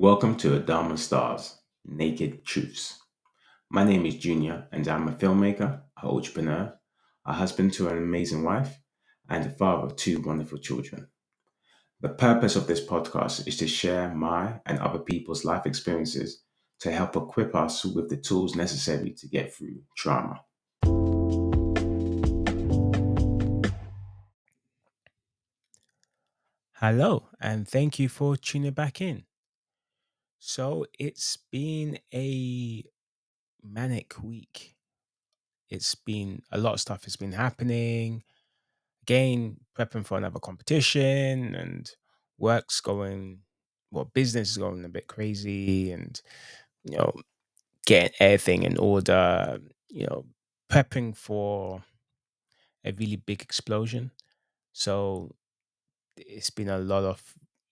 Welcome to Adama Stars Naked Truths. My name is Junior, and I'm a filmmaker, a entrepreneur, a husband to an amazing wife, and a father of two wonderful children. The purpose of this podcast is to share my and other people's life experiences to help equip us with the tools necessary to get through trauma. Hello, and thank you for tuning back in. So, it's been a manic week. It's been a lot of stuff has been happening. Again, prepping for another competition and work's going, well, business is going a bit crazy and, you know, getting everything in order, you know, prepping for a really big explosion. So, it's been a lot of,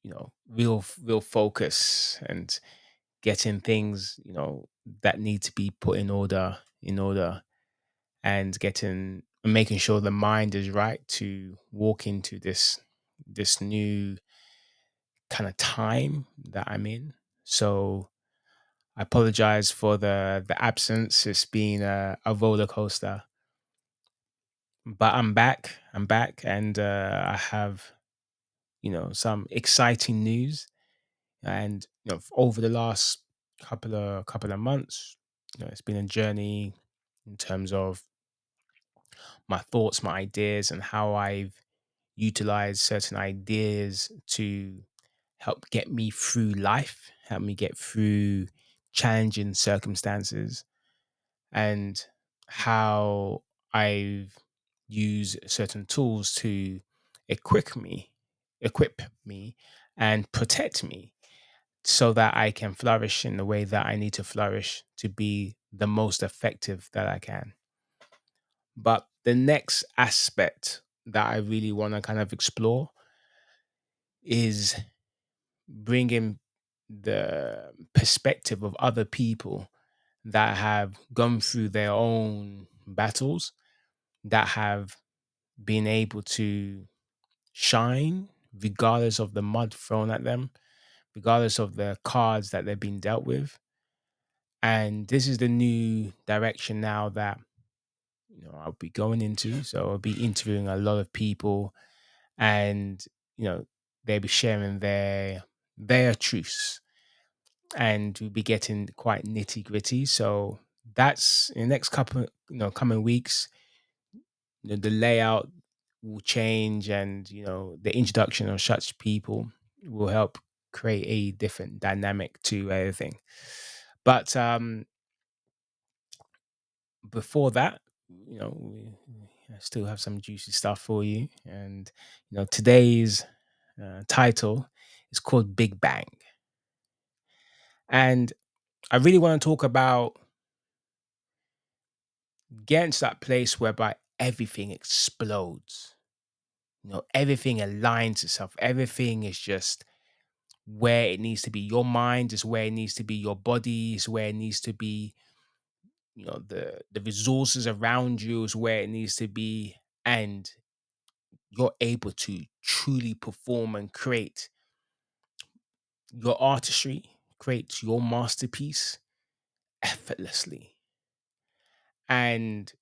you know, real real focus and getting things, you know, that need to be put in order in order and getting making sure the mind is right to walk into this this new kind of time that I'm in. So I apologize for the the absence. It's been a, a roller coaster, but I'm back. I'm back, and uh, I have you know some exciting news. And you know, over the last couple of couple of months, you know, it's been a journey in terms of my thoughts, my ideas, and how I've utilized certain ideas to help get me through life, help me get through challenging circumstances, and how I've used certain tools to equip me, equip me, and protect me so that I can flourish in the way that I need to flourish to be the most effective that I can. But the next aspect that I really want to kind of explore is bringing the perspective of other people that have gone through their own battles, that have been able to shine regardless of the mud thrown at them, regardless of the cards that they've been dealt with. And this is the new direction now that you know I'll be going into. So I'll be interviewing a lot of people and you know they'll be sharing their their truths and we'll be getting quite nitty gritty. So that's in the next couple, you know, coming weeks. You know, the layout will change, and you know, the introduction of such people will help create a different dynamic to everything. But um, before that, you know, we I still have some juicy stuff for you, and you know, today's uh, title is called Big Bang. And I really want to talk about to that place whereby everything explodes. You know, everything aligns itself. Everything is just where it needs to be. Your mind is where it needs to be. Your body is where it needs to be. You know, the the resources around you is where it needs to be. And you're able to truly perform and create your artistry, create your masterpiece effortlessly. And,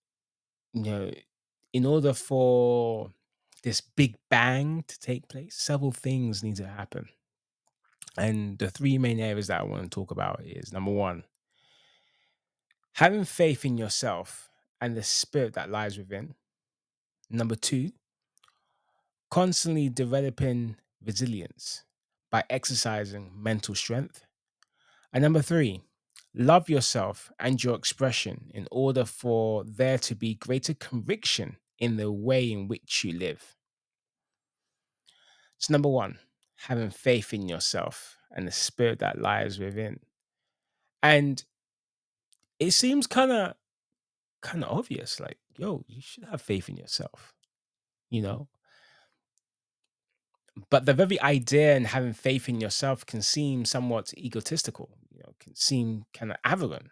you know, in order for this big bang to take place, several things need to happen. And the three main areas that I want to talk about is number one, having faith in yourself and the spirit that lies within. Number two, constantly developing resilience by exercising mental strength. And number three, love yourself and your expression in order for there to be greater conviction in the way in which you live. So, number one, having faith in yourself and the spirit that lies within. And it seems kind of kind of obvious like yo you should have faith in yourself you know but the very idea and having faith in yourself can seem somewhat egotistical you know can seem kind of arrogant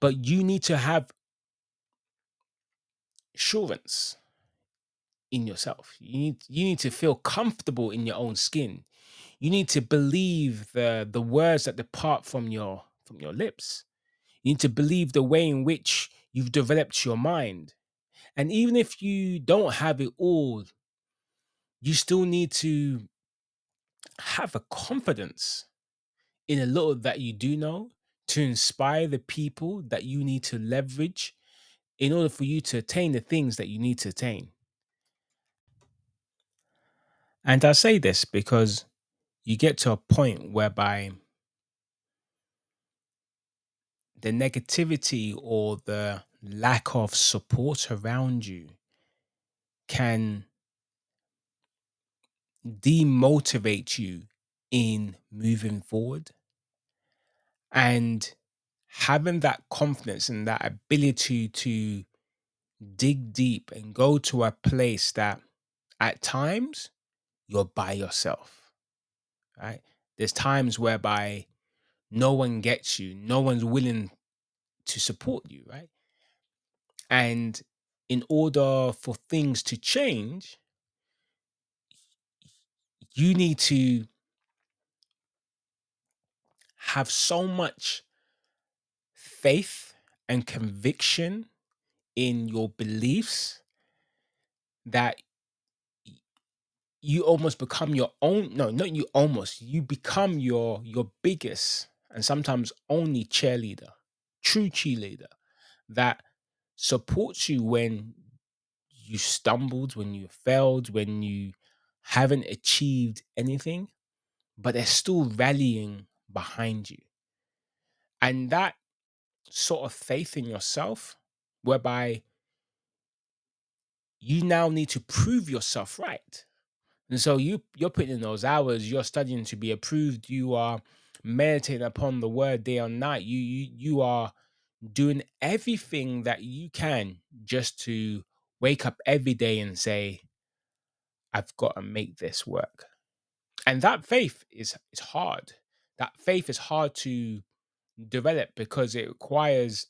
but you need to have assurance in yourself you need you need to feel comfortable in your own skin You need to believe the the words that depart from your from your lips. You need to believe the way in which you've developed your mind. And even if you don't have it all, you still need to have a confidence in a little that you do know to inspire the people that you need to leverage in order for you to attain the things that you need to attain. And I say this because you get to a point whereby the negativity or the lack of support around you can demotivate you in moving forward. And having that confidence and that ability to dig deep and go to a place that at times you're by yourself, right? There's times whereby no one gets you, no one's willing to support you, right? And in order for things to change, you need to have so much faith and conviction in your beliefs that you almost become your own no not you almost you become your your biggest and sometimes only cheerleader true cheerleader that supports you when you stumbled when you failed when you haven't achieved anything but they're still rallying behind you and that sort of faith in yourself whereby you now need to prove yourself right and so you you're putting in those hours, you're studying to be approved, you are meditating upon the word day and night. You you you are doing everything that you can just to wake up every day and say, I've got to make this work. And that faith is is hard. That faith is hard to develop because it requires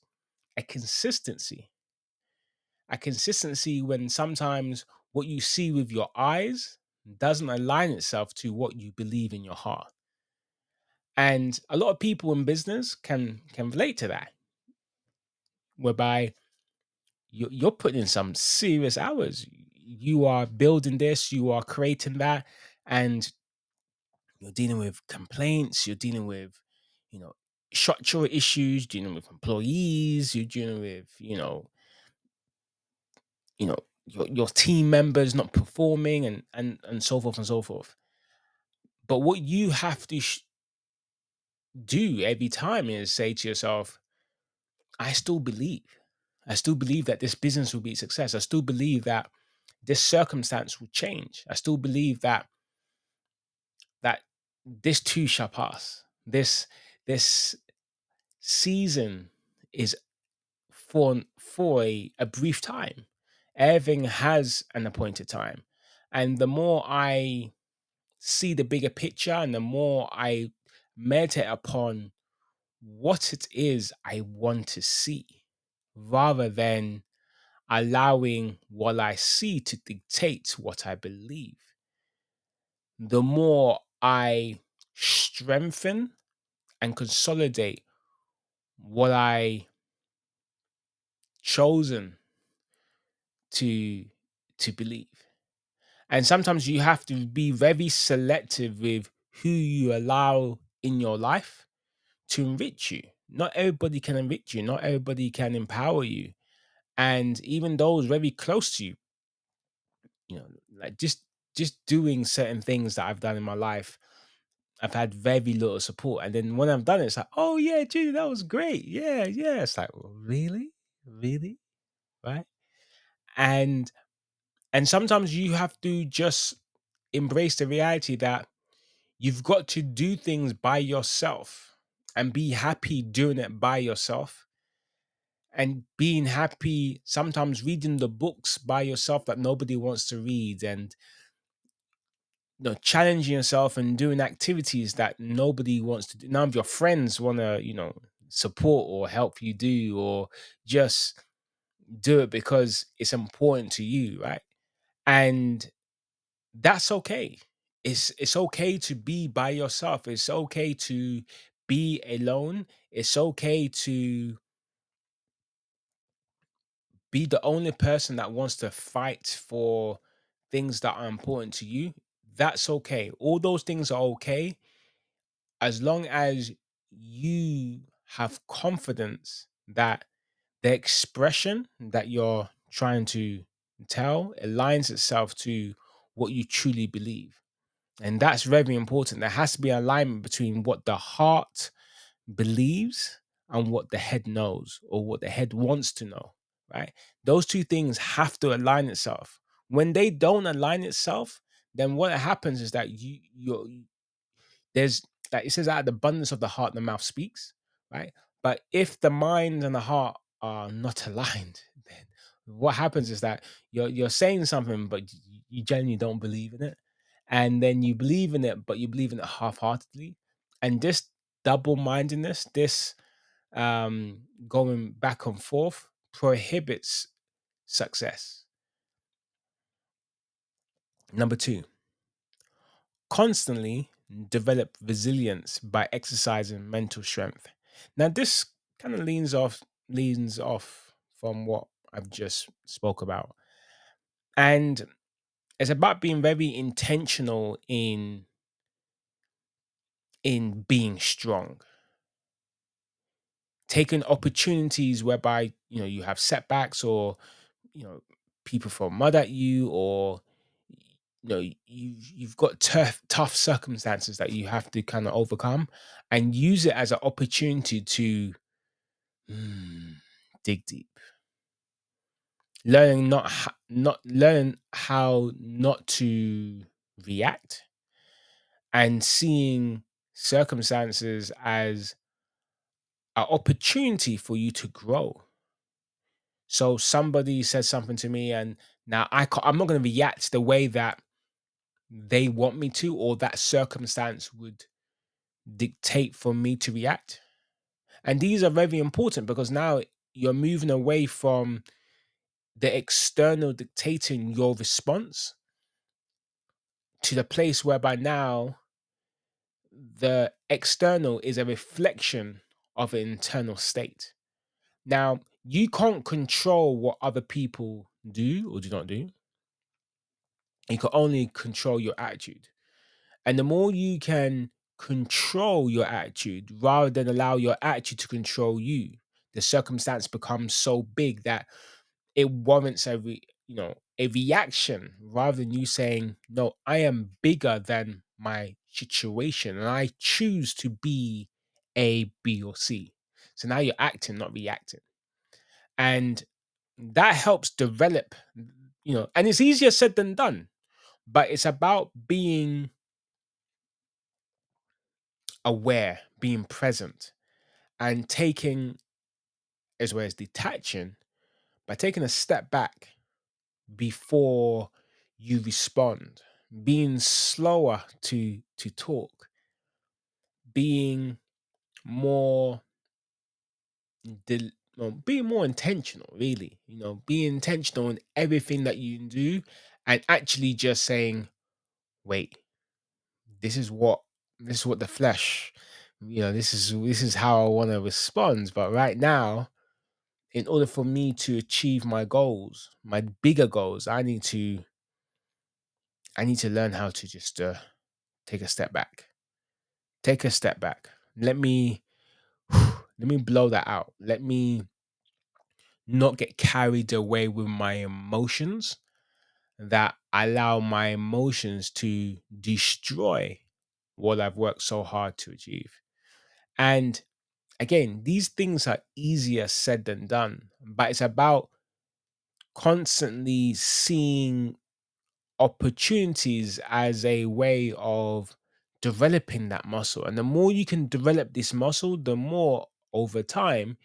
a consistency. A consistency when sometimes what you see with your eyes doesn't align itself to what you believe in your heart. And a lot of people in business can can relate to that, whereby you're, putting in some serious hours. You are building this, you are creating that, and you're dealing with complaints. You're dealing with, you know, structural issues. Dealing with employees. You're dealing with, you know, you know, your your team members not performing and and and so forth and so forth but what you have to sh- do every time is say to yourself i still believe i still believe that this business will be a success i still believe that this circumstance will change. I still believe that that this too shall pass. This this season is for for a, a brief time. Everything has an appointed time. And the more I see the bigger picture and the more I meditate upon what it is I want to see, rather than allowing what I see to dictate what I believe, the more I strengthen and consolidate what I chosen to to believe. And sometimes you have to be very selective with who you allow in your life to enrich you. Not everybody can enrich you, not everybody can empower you. And even those very close to you, you know, like just just doing certain things that I've done in my life, I've had very little support. And then when I've done it, it's like, oh yeah, gee, that was great. Yeah, yeah. It's like, really? Really? Right? and and sometimes you have to just embrace the reality that you've got to do things by yourself and be happy doing it by yourself and being happy sometimes reading the books by yourself that nobody wants to read and you know challenging yourself and doing activities that nobody wants to do none of your friends want to you know support or help you do or just do it because it's important to you, right? And that's okay. it's it's okay to be by yourself. It's okay to be alone. It's okay to be the only person that wants to fight for things that are important to you. That's okay. All those things are okay as long as you have confidence that the expression that you're trying to tell aligns itself to what you truly believe. And that's very important. There has to be alignment between what the heart believes and what the head knows or what the head wants to know, right? Those two things have to align itself. When they don't align itself, then what happens is that you you're there's like it says out of the abundance of the heart the mouth speaks right but if the mind and the heart are not aligned then what happens is that you're you're saying something but you genuinely don't believe in it and then you believe in it but you believe in it half-heartedly and this double-mindedness this um going back and forth prohibits success. Number two constantly develop resilience by exercising mental strength. Now, this kind of leans off leans off from what I've just spoke about, and it's about being very intentional in in being strong, taking opportunities whereby you know you have setbacks or you know people throw mud at you or you know you you've got tough tough circumstances that you have to kind of overcome and use it as an opportunity to mm, dig deep. Learning not not learn how not to react and seeing circumstances as an opportunity for you to grow so somebody says something to me and now I ca- i'm not going to react the way that they want me to or that circumstance would dictate for me to react. And these are very important because now you're moving away from the external dictating your response to the place whereby now the external is a reflection of an internal state. Now, you can't control what other people do or do not do. You can only control your attitude. And the more you can control your attitude rather than allow your attitude to control you, the circumstance becomes so big that it warrants re, you know a reaction rather than you saying, "No, I am bigger than my situation, and I choose to be A, B, or C." So now you're acting, not reacting, and that helps develop, you know, and it's easier said than done, but it's about being aware, being present, and taking as well as detaching by taking a step back before you respond, being slower to to talk, being more del- well, being more intentional, really. You know, be intentional in everything that you do, and actually just saying, "Wait, this is what this is what the flesh." You know, this is this is how I want to respond. But right now, in order for me to achieve my goals, my bigger goals, I need to I need to learn how to just uh, take a step back. Take a step back. Let me let me blow that out. Let me not get carried away with my emotions that allow my emotions to destroy what I've worked so hard to achieve. And again, these things are easier said than done, but it's about constantly seeing opportunities as a way of developing that muscle. And the more you can develop this muscle, the more over time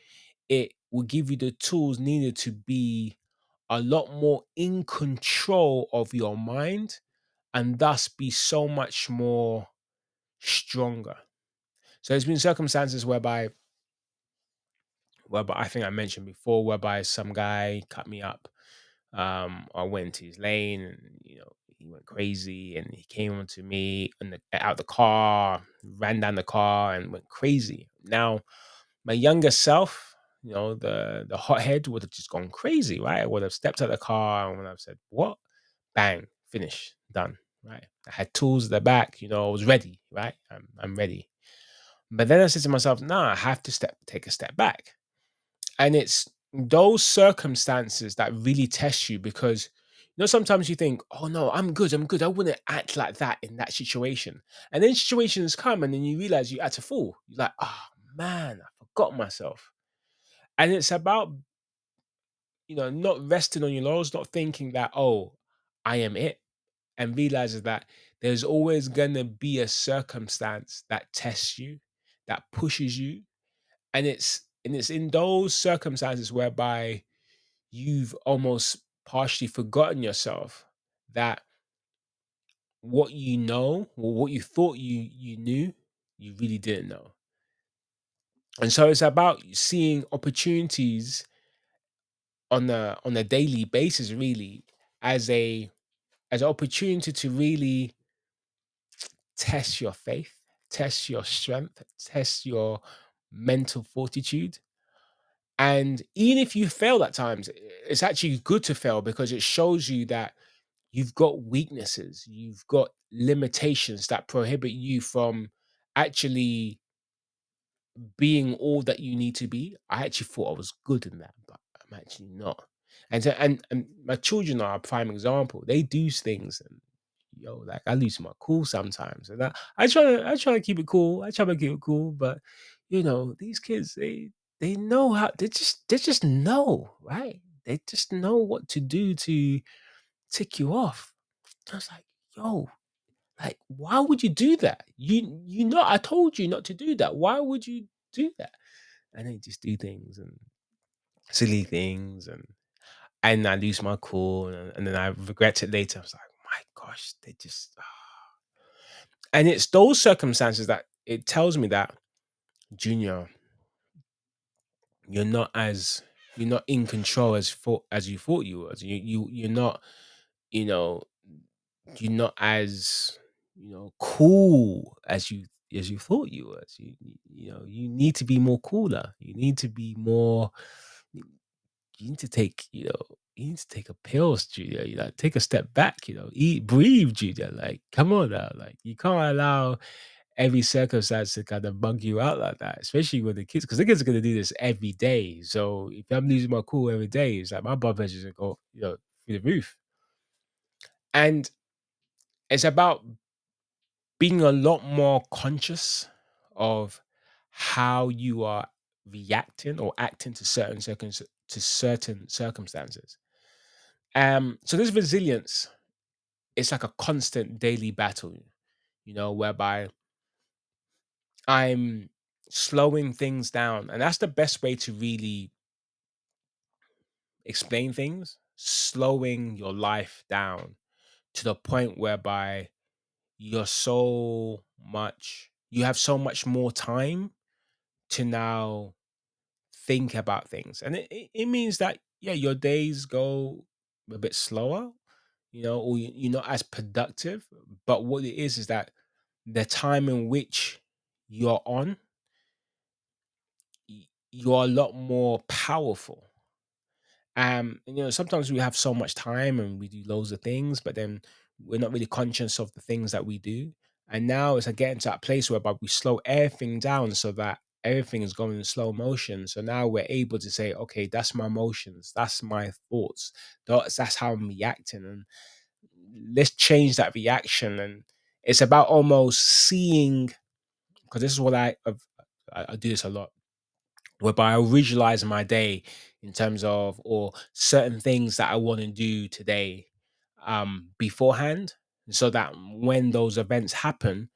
it will give you the tools needed to be a lot more in control of your mind and thus be so much more stronger. So there's been circumstances whereby whereby I think I mentioned before, whereby some guy cut me up. Um, I went to his lane and you know crazy and he came onto me and out the car, ran down the car and went crazy. Now, my younger self, you know, the the hothead would have just gone crazy, right? I would have stepped out of the car and would have said, "What?" Bang, finish, done, right? I had tools at the back, you know, I was ready, right? I'm I'm ready. But then I said to myself, "Nah, I have to step take a step back," and it's those circumstances that really test you because know sometimes you think oh no i'm good i'm good i wouldn't act like that in that situation. And then situations come and then you realize you act a fool you're like oh man i forgot myself. And it's about you know not resting on your laurels not thinking that oh i am it and realizes that there's always going to be a circumstance that tests you that pushes you and it's and it's in those circumstances whereby you've almost partially forgotten yourself that what you know or what you thought you you knew you really didn't know. And so it's about seeing opportunities on a on a daily basis really as a as an opportunity to really test your faith test your strength test your mental fortitude and even if you fail at times, it's actually good to fail because it shows you that you've got weaknesses, you've got limitations that prohibit you from actually being all that you need to be. I actually thought I was good in that, but I'm actually not. And so, and and my children are a prime example. They do things and yo, like I lose my cool sometimes. And I, I try to I try to keep it cool. I try to keep it cool, but you know, these kids, they they know how they just they just know, right? They just know what to do to tick you off. I was like, yo, like, why would you do that? You you know, I told you not to do that. Why would you do that? And they just do things and silly things and and I lose my cool and, and then I regret it later. I was like, my gosh, they just ah. and it's those circumstances that it tells me that junior you're not as you're not in control as thought as you thought you was. You you you're not, you know, you're not as you know cool as you as you thought you was. You you know you need to be more cooler. You need to be more. You need to take you know you need to take a pill, Julia. You know, take a step back. You know, eat, breathe, Julia. Like, come on now. Like, you can't allow every circumstance to kind of bug you out like that, especially with the kids, because the kids are going to do this every day. So if I'm losing my cool every day, it's like my blood is going to go, you know, through the roof. And it's about being a lot more conscious of how you are reacting or acting to certain circum- to certain circumstances. Um, so this resilience, it's like a constant daily battle, you know, whereby I'm slowing things down. And that's the best way to really explain things. Slowing your life down to the point whereby you're so much, you have so much more time to now think about things. And it, it, means that, yeah, your days go a bit slower, you know, or you're not as productive. But what it is, is that the time in which you're on, you're a lot more powerful. Um, and, you know, sometimes we have so much time and we do loads of things, but then we're not really conscious of the things that we do. And now it's like getting to that place whereby we slow everything down so that everything is going in slow motion. So now we're able to say, okay, that's my emotions, that's my thoughts, that's that's how I'm reacting, and let's change that reaction. And it's about almost seeing, because this is what I I do this a lot, whereby I visualize my day in terms of or certain things that I want to do today um beforehand, so that when those events happen,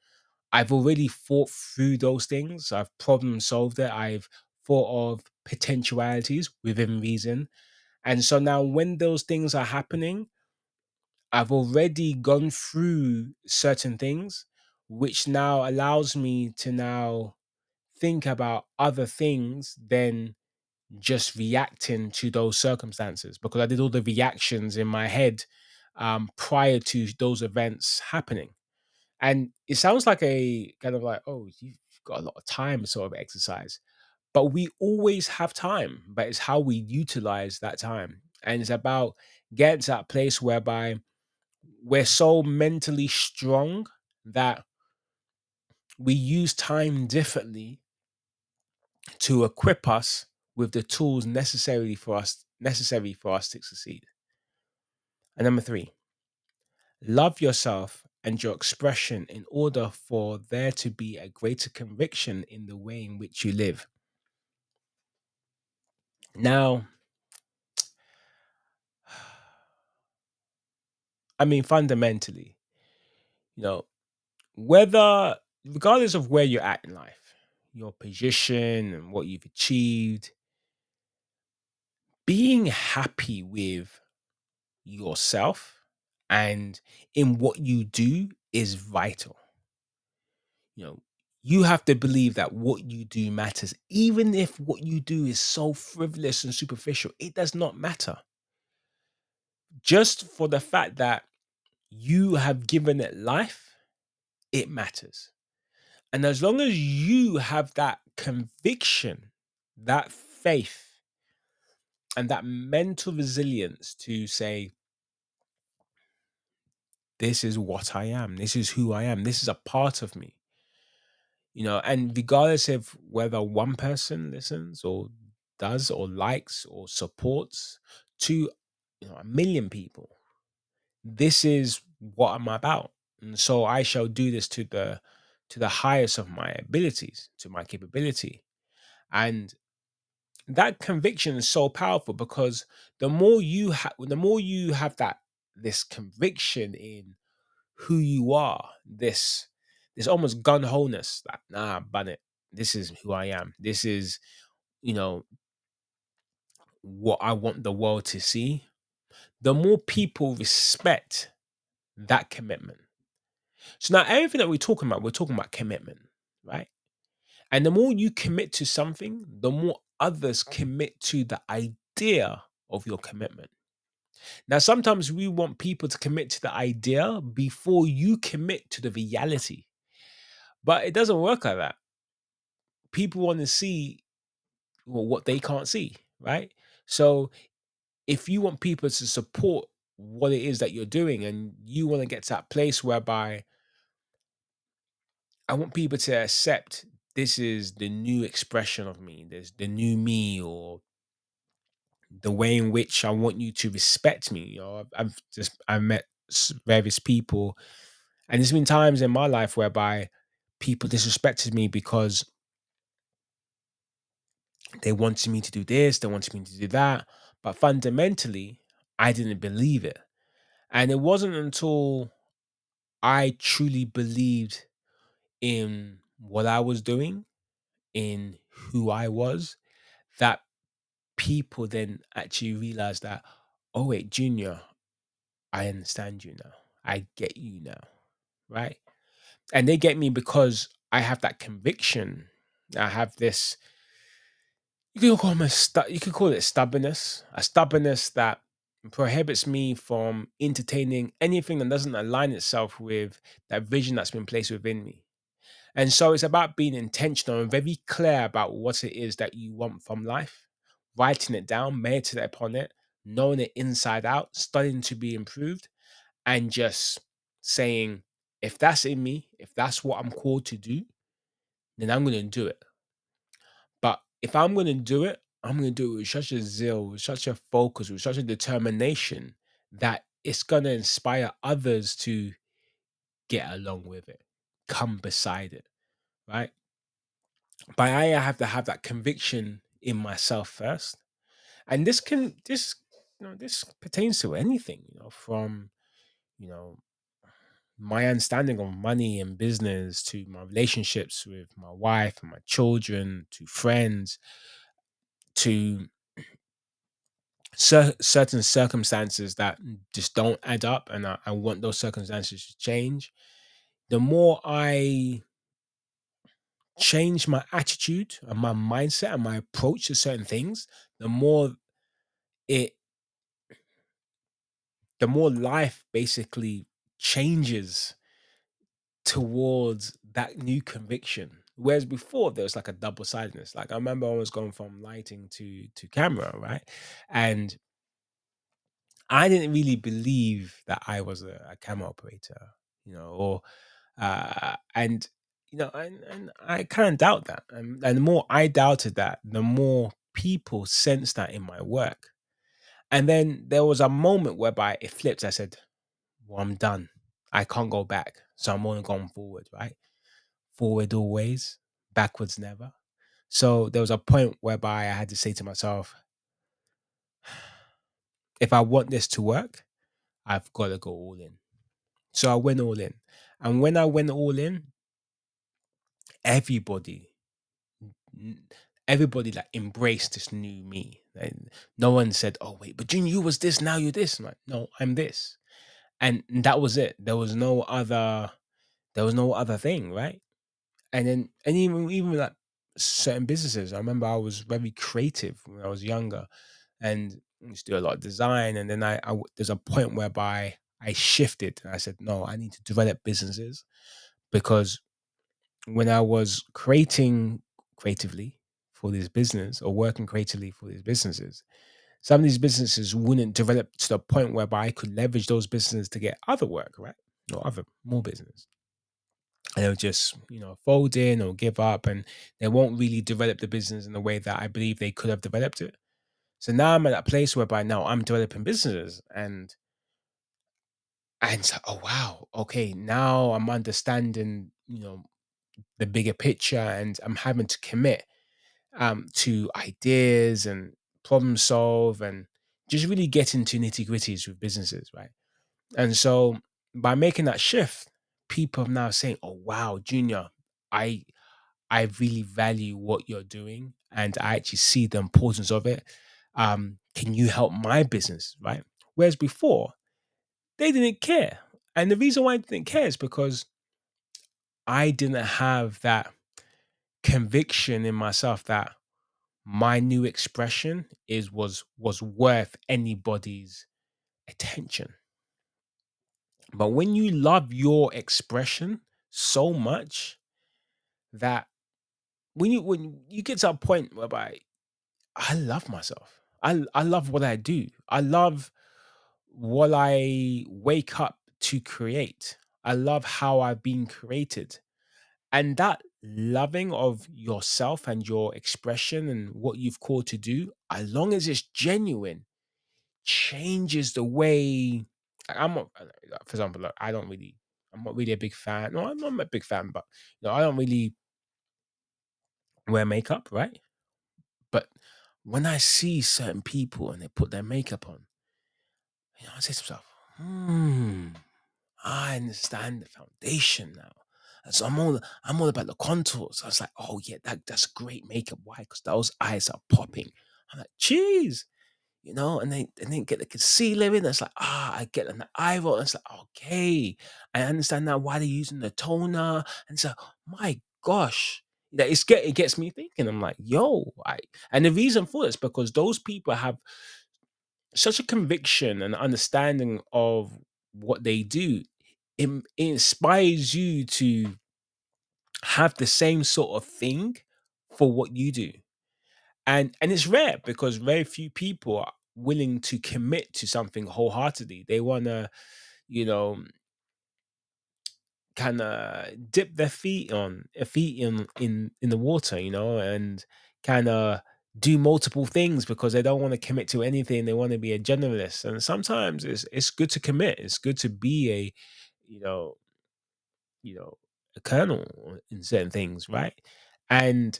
I've already thought through those things. I've problem solved it. I've thought of potentialities within reason. And so now when those things are happening, I've already gone through certain things, which now allows me to now think about other things than just reacting to those circumstances because I did all the reactions in my head um, prior to those events happening. And it sounds like a kind of like, oh, you've got a lot of time sort of exercise. But we always have time, but it's how we utilize that time. And it's about getting to that place whereby we're so mentally strong that we use time differently to equip us with the tools necessary for us necessary for us to succeed. And number three, love yourself and your expression in order for there to be a greater conviction in the way in which you live. Now, I mean, fundamentally, you know, whether, regardless of where you're at in life, your position and what you've achieved, being happy with yourself and in what you do is vital. You know, you have to believe that what you do matters, even if what you do is so frivolous and superficial, it does not matter. Just for the fact that you have given it life, it matters. And as long as you have that conviction, that faith, and that mental resilience to say, this is what I am, this is who I am, this is a part of me. You know, and regardless of whether one person listens or does or likes or supports to you know a million people, this is what I'm about. And so I shall do this to the to the highest of my abilities, to my capability. And that conviction is so powerful because the more you have the more you have that this conviction in who you are, this this almost gun wholeness, like nah, ban it. This is who I am. This is, you know, what I want the world to see. The more people respect that commitment. So now everything that we're talking about, we're talking about commitment, right? And the more you commit to something, the more others commit to the idea of your commitment. Now, sometimes we want people to commit to the idea before you commit to the reality, but it doesn't work like that. People want to see well, what they can't see, right? So, if you want people to support what it is that you're doing and you want to get to that place whereby I want people to accept this is the new expression of me, there's the new me, or the way in which I want you to respect me. You know, I've, just I've met various people, and there's been times in my life whereby people disrespected me because they wanted me to do this, they wanted me to do that, but fundamentally, I didn't believe it, and it wasn't until I truly believed in what I was doing, in who I was, that people then actually realize that, oh wait, Junior, I understand you now. I get you now. Right. And they get me because I have that conviction. I have this, you can call them stu- you could call it stubbornness, a stubbornness that prohibits me from entertaining anything that doesn't align itself with that vision that's been placed within me. And so it's about being intentional and very clear about what it is that you want from life writing it down, meditating upon it, knowing it inside out, studying to be improved, and just saying, if that's in me, if that's what I'm called to do, then I'm going to do it. But if I'm going to do it, I'm going to do it with such a zeal, with such a focus, with such a determination that it's going to inspire others to get along with it, come beside it, right? But I have to have that conviction in myself first. And this can this you know this pertains to anything, you know, from you know my understanding of money and business to my relationships with my wife and my children to friends to cer- certain circumstances that just don't add up and I, I want those circumstances to change the more i change my attitude and my mindset and my approach to certain things, the more it the more life basically changes towards that new conviction. Whereas before there was like a double sidedness. Like I remember I was going from lighting to to camera, right? And I didn't really believe that I was a, a camera operator, you know, or uh and you know, and, and I of doubt that. And, and the more I doubted that, the more people sensed that in my work. And then there was a moment whereby it flipped. I said, Well, I'm done. I can't go back. So I'm only going forward, right? Forward always, backwards never. So there was a point whereby I had to say to myself, if I want this to work, I've got to go all in. So I went all in. And when I went all in, everybody, everybody like embraced this new me. Like, no one said, "Oh wait, but Junior, you was this, now you're this." I'm like, no, I'm this, and that was it. There was no other, there was no other thing, right? And then, and even even like certain businesses, I remember I was very creative when I was younger, and used to do a lot of design. And then I, there's a point whereby I shifted, and I said, no, I need to develop businesses because when I was creating creatively for this business or working creatively for these businesses, some of these businesses wouldn't develop to the point whereby I could leverage those businesses to get other work, right? Or other more business. And they'll just, you know, fold in or give up and they won't really develop the business in the way that I believe they could have developed it. So now I'm at that place whereby now I'm developing businesses and and oh wow, okay, now I'm understanding, you know, the bigger picture and I'm having to commit um, to ideas and problem solve and just really get into nitty gritties with businesses, right? And so by making that shift, people are now saying, "Oh wow, Junior, I I really value what you're doing, and I actually see the importance of it. Um, can you help my business, right?" Whereas before, they didn't care, and the reason why I didn't care is because I didn't have that conviction in myself that my new expression is was was worth anybody's attention. But when you love your expression so much that when you when you get to a point whereby I love myself. I I love what I do. I love what I wake up to create. I love how I've been created. And that loving of yourself and your expression and what you've called to do, as long as it's genuine, changes the way I'm not, uh, for example, I don't really, I'm not really a big fan. No, I'm not a big fan, but you know, I don't really wear makeup, right? But when I see certain people and they put their makeup on, you know, I say to myself, hmm, I understand the foundation now. And so I'm all I'm all about the contours. I was like, oh yeah, that, that's great makeup. Why? Because those eyes are popping. I'm like, jeez, you know, and they and then get the concealer in. It's like, ah, I get an eye roll. It's like, okay, I understand now why they're using the toner. And so, my gosh, that it's get it gets me thinking. I'm like, yo, I and the reason for this because those people have such a conviction and understanding of what they do. It, it inspires you to have the same sort of thing for what you do and and it's rare because very few people are willing to commit to something wholeheartedly they want to you know kind of dip their feet on feet in in in the water you know and kind of do multiple things because they don't want to commit to anything they want to be a generalist. And sometimes it's it's good to commit it's good to be a you know you know a colonel in certain things mm. right? And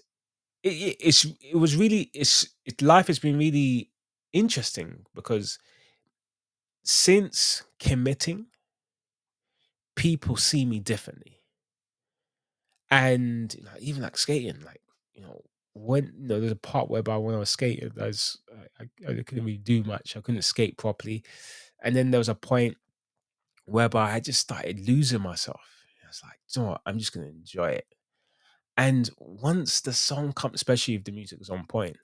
it, it, it's it was really it's it, life has been really interesting because since committing people see me differently. And like, even like skating like you know when you know there's a part whereby when i was skating I, was, I, I couldn't really do much i couldn't skate properly. And then there was a point whereby i just started losing myself. I was like you know what? i'm just going to enjoy it. And once the song comes especially if the music is on point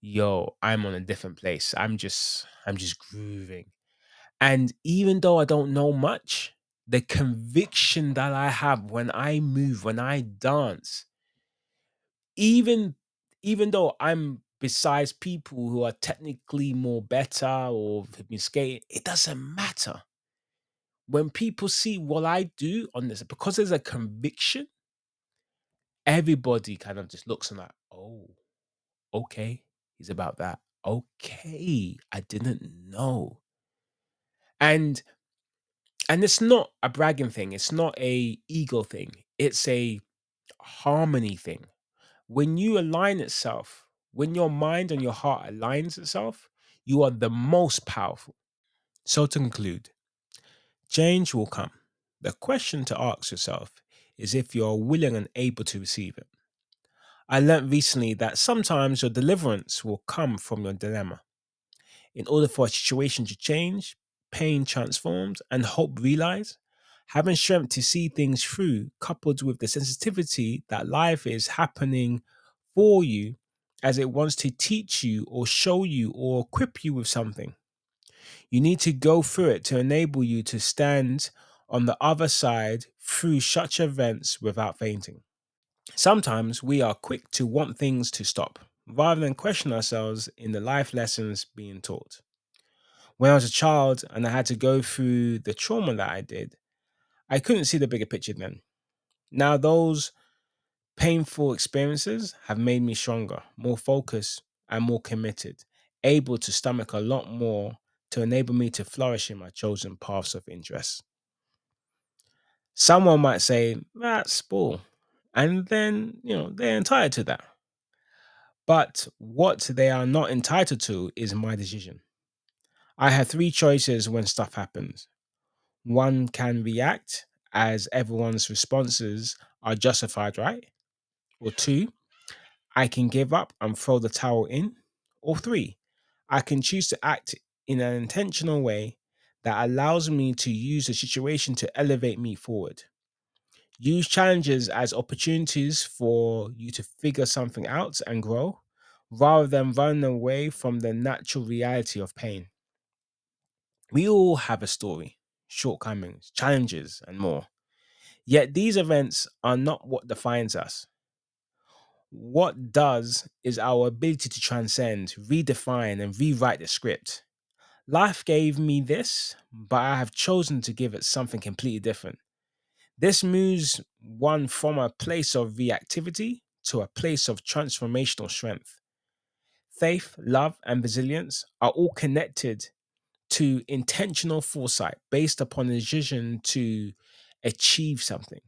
yo i'm on a different place. I'm just i'm just grooving. And even though I don't know much, the conviction that I have when I move, when I dance, even even though I'm besides people who are technically more better or have been skating, it doesn't matter. When people see what I do on this, because there's a conviction, everybody kind of just looks and like, oh, okay, he's about that. Okay, I didn't know. And and it's not a bragging thing, it's not a ego thing, it's a harmony thing. When you align itself, when your mind and your heart aligns itself, you are the most powerful. So to conclude, change will come. The question to ask yourself is if you're willing and able to receive it. I learned recently that sometimes your deliverance will come from your dilemma. In order for a situation to change, pain transformed, and hope realized, having strength to see things through, coupled with the sensitivity that life is happening for you as it wants to teach you or show you or equip you with something. You need to go through it to enable you to stand on the other side through such events without fainting. Sometimes we are quick to want things to stop rather than question ourselves in the life lessons being taught. When I was a child and I had to go through the trauma that I did, I couldn't see the bigger picture then. Now, those painful experiences have made me stronger, more focused, and more committed, able to stomach a lot more to enable me to flourish in my chosen paths of interest. Someone might say, that's bull. And then, you know, they're entitled to that. But what they are not entitled to is my decision. I have three choices when stuff happens. One can react as everyone's responses are justified, right? Or two, I can give up and throw the towel in. Or three, I can choose to act in an intentional way that allows me to use the situation to elevate me forward. Use challenges as opportunities for you to figure something out and grow rather than run away from the natural reality of pain. We all have a story, shortcomings, challenges, and more. Yet these events are not what defines us. What does is our ability to transcend, redefine, and rewrite the script. Life gave me this, but I have chosen to give it something completely different. This moves one from a place of reactivity to a place of transformational strength. Faith, love, and resilience are all connected to intentional foresight based upon a vision to achieve something.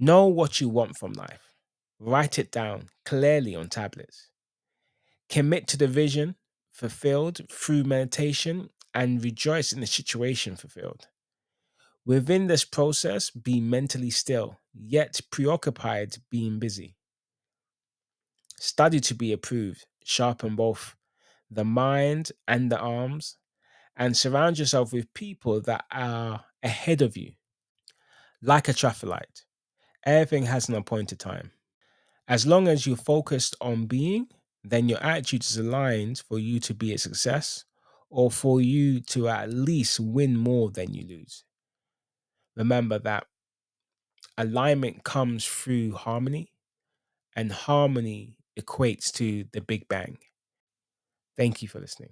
Know what you want from life. Write it down clearly on tablets. Commit to the vision fulfilled through meditation and rejoice in the situation fulfilled. Within this process, be mentally still, yet preoccupied being busy. Study to be approved, sharpen both the mind and the arms, and surround yourself with people that are ahead of you. Like a traffic light, everything has an appointed time. As long as you're focused on being, then your attitude is aligned for you to be a success or for you to at least win more than you lose remember that alignment comes through harmony, and harmony equates to the Big Bang. Thank you for listening.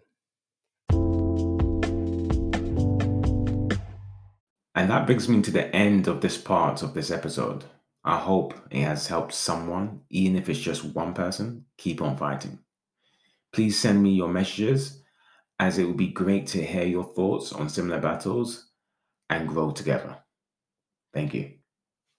And that brings me to the end of this part of this episode. I hope it has helped someone, even if it's just one person, keep on fighting. Please send me your messages, as it would be great to hear your thoughts on similar battles and grow together. Thank you.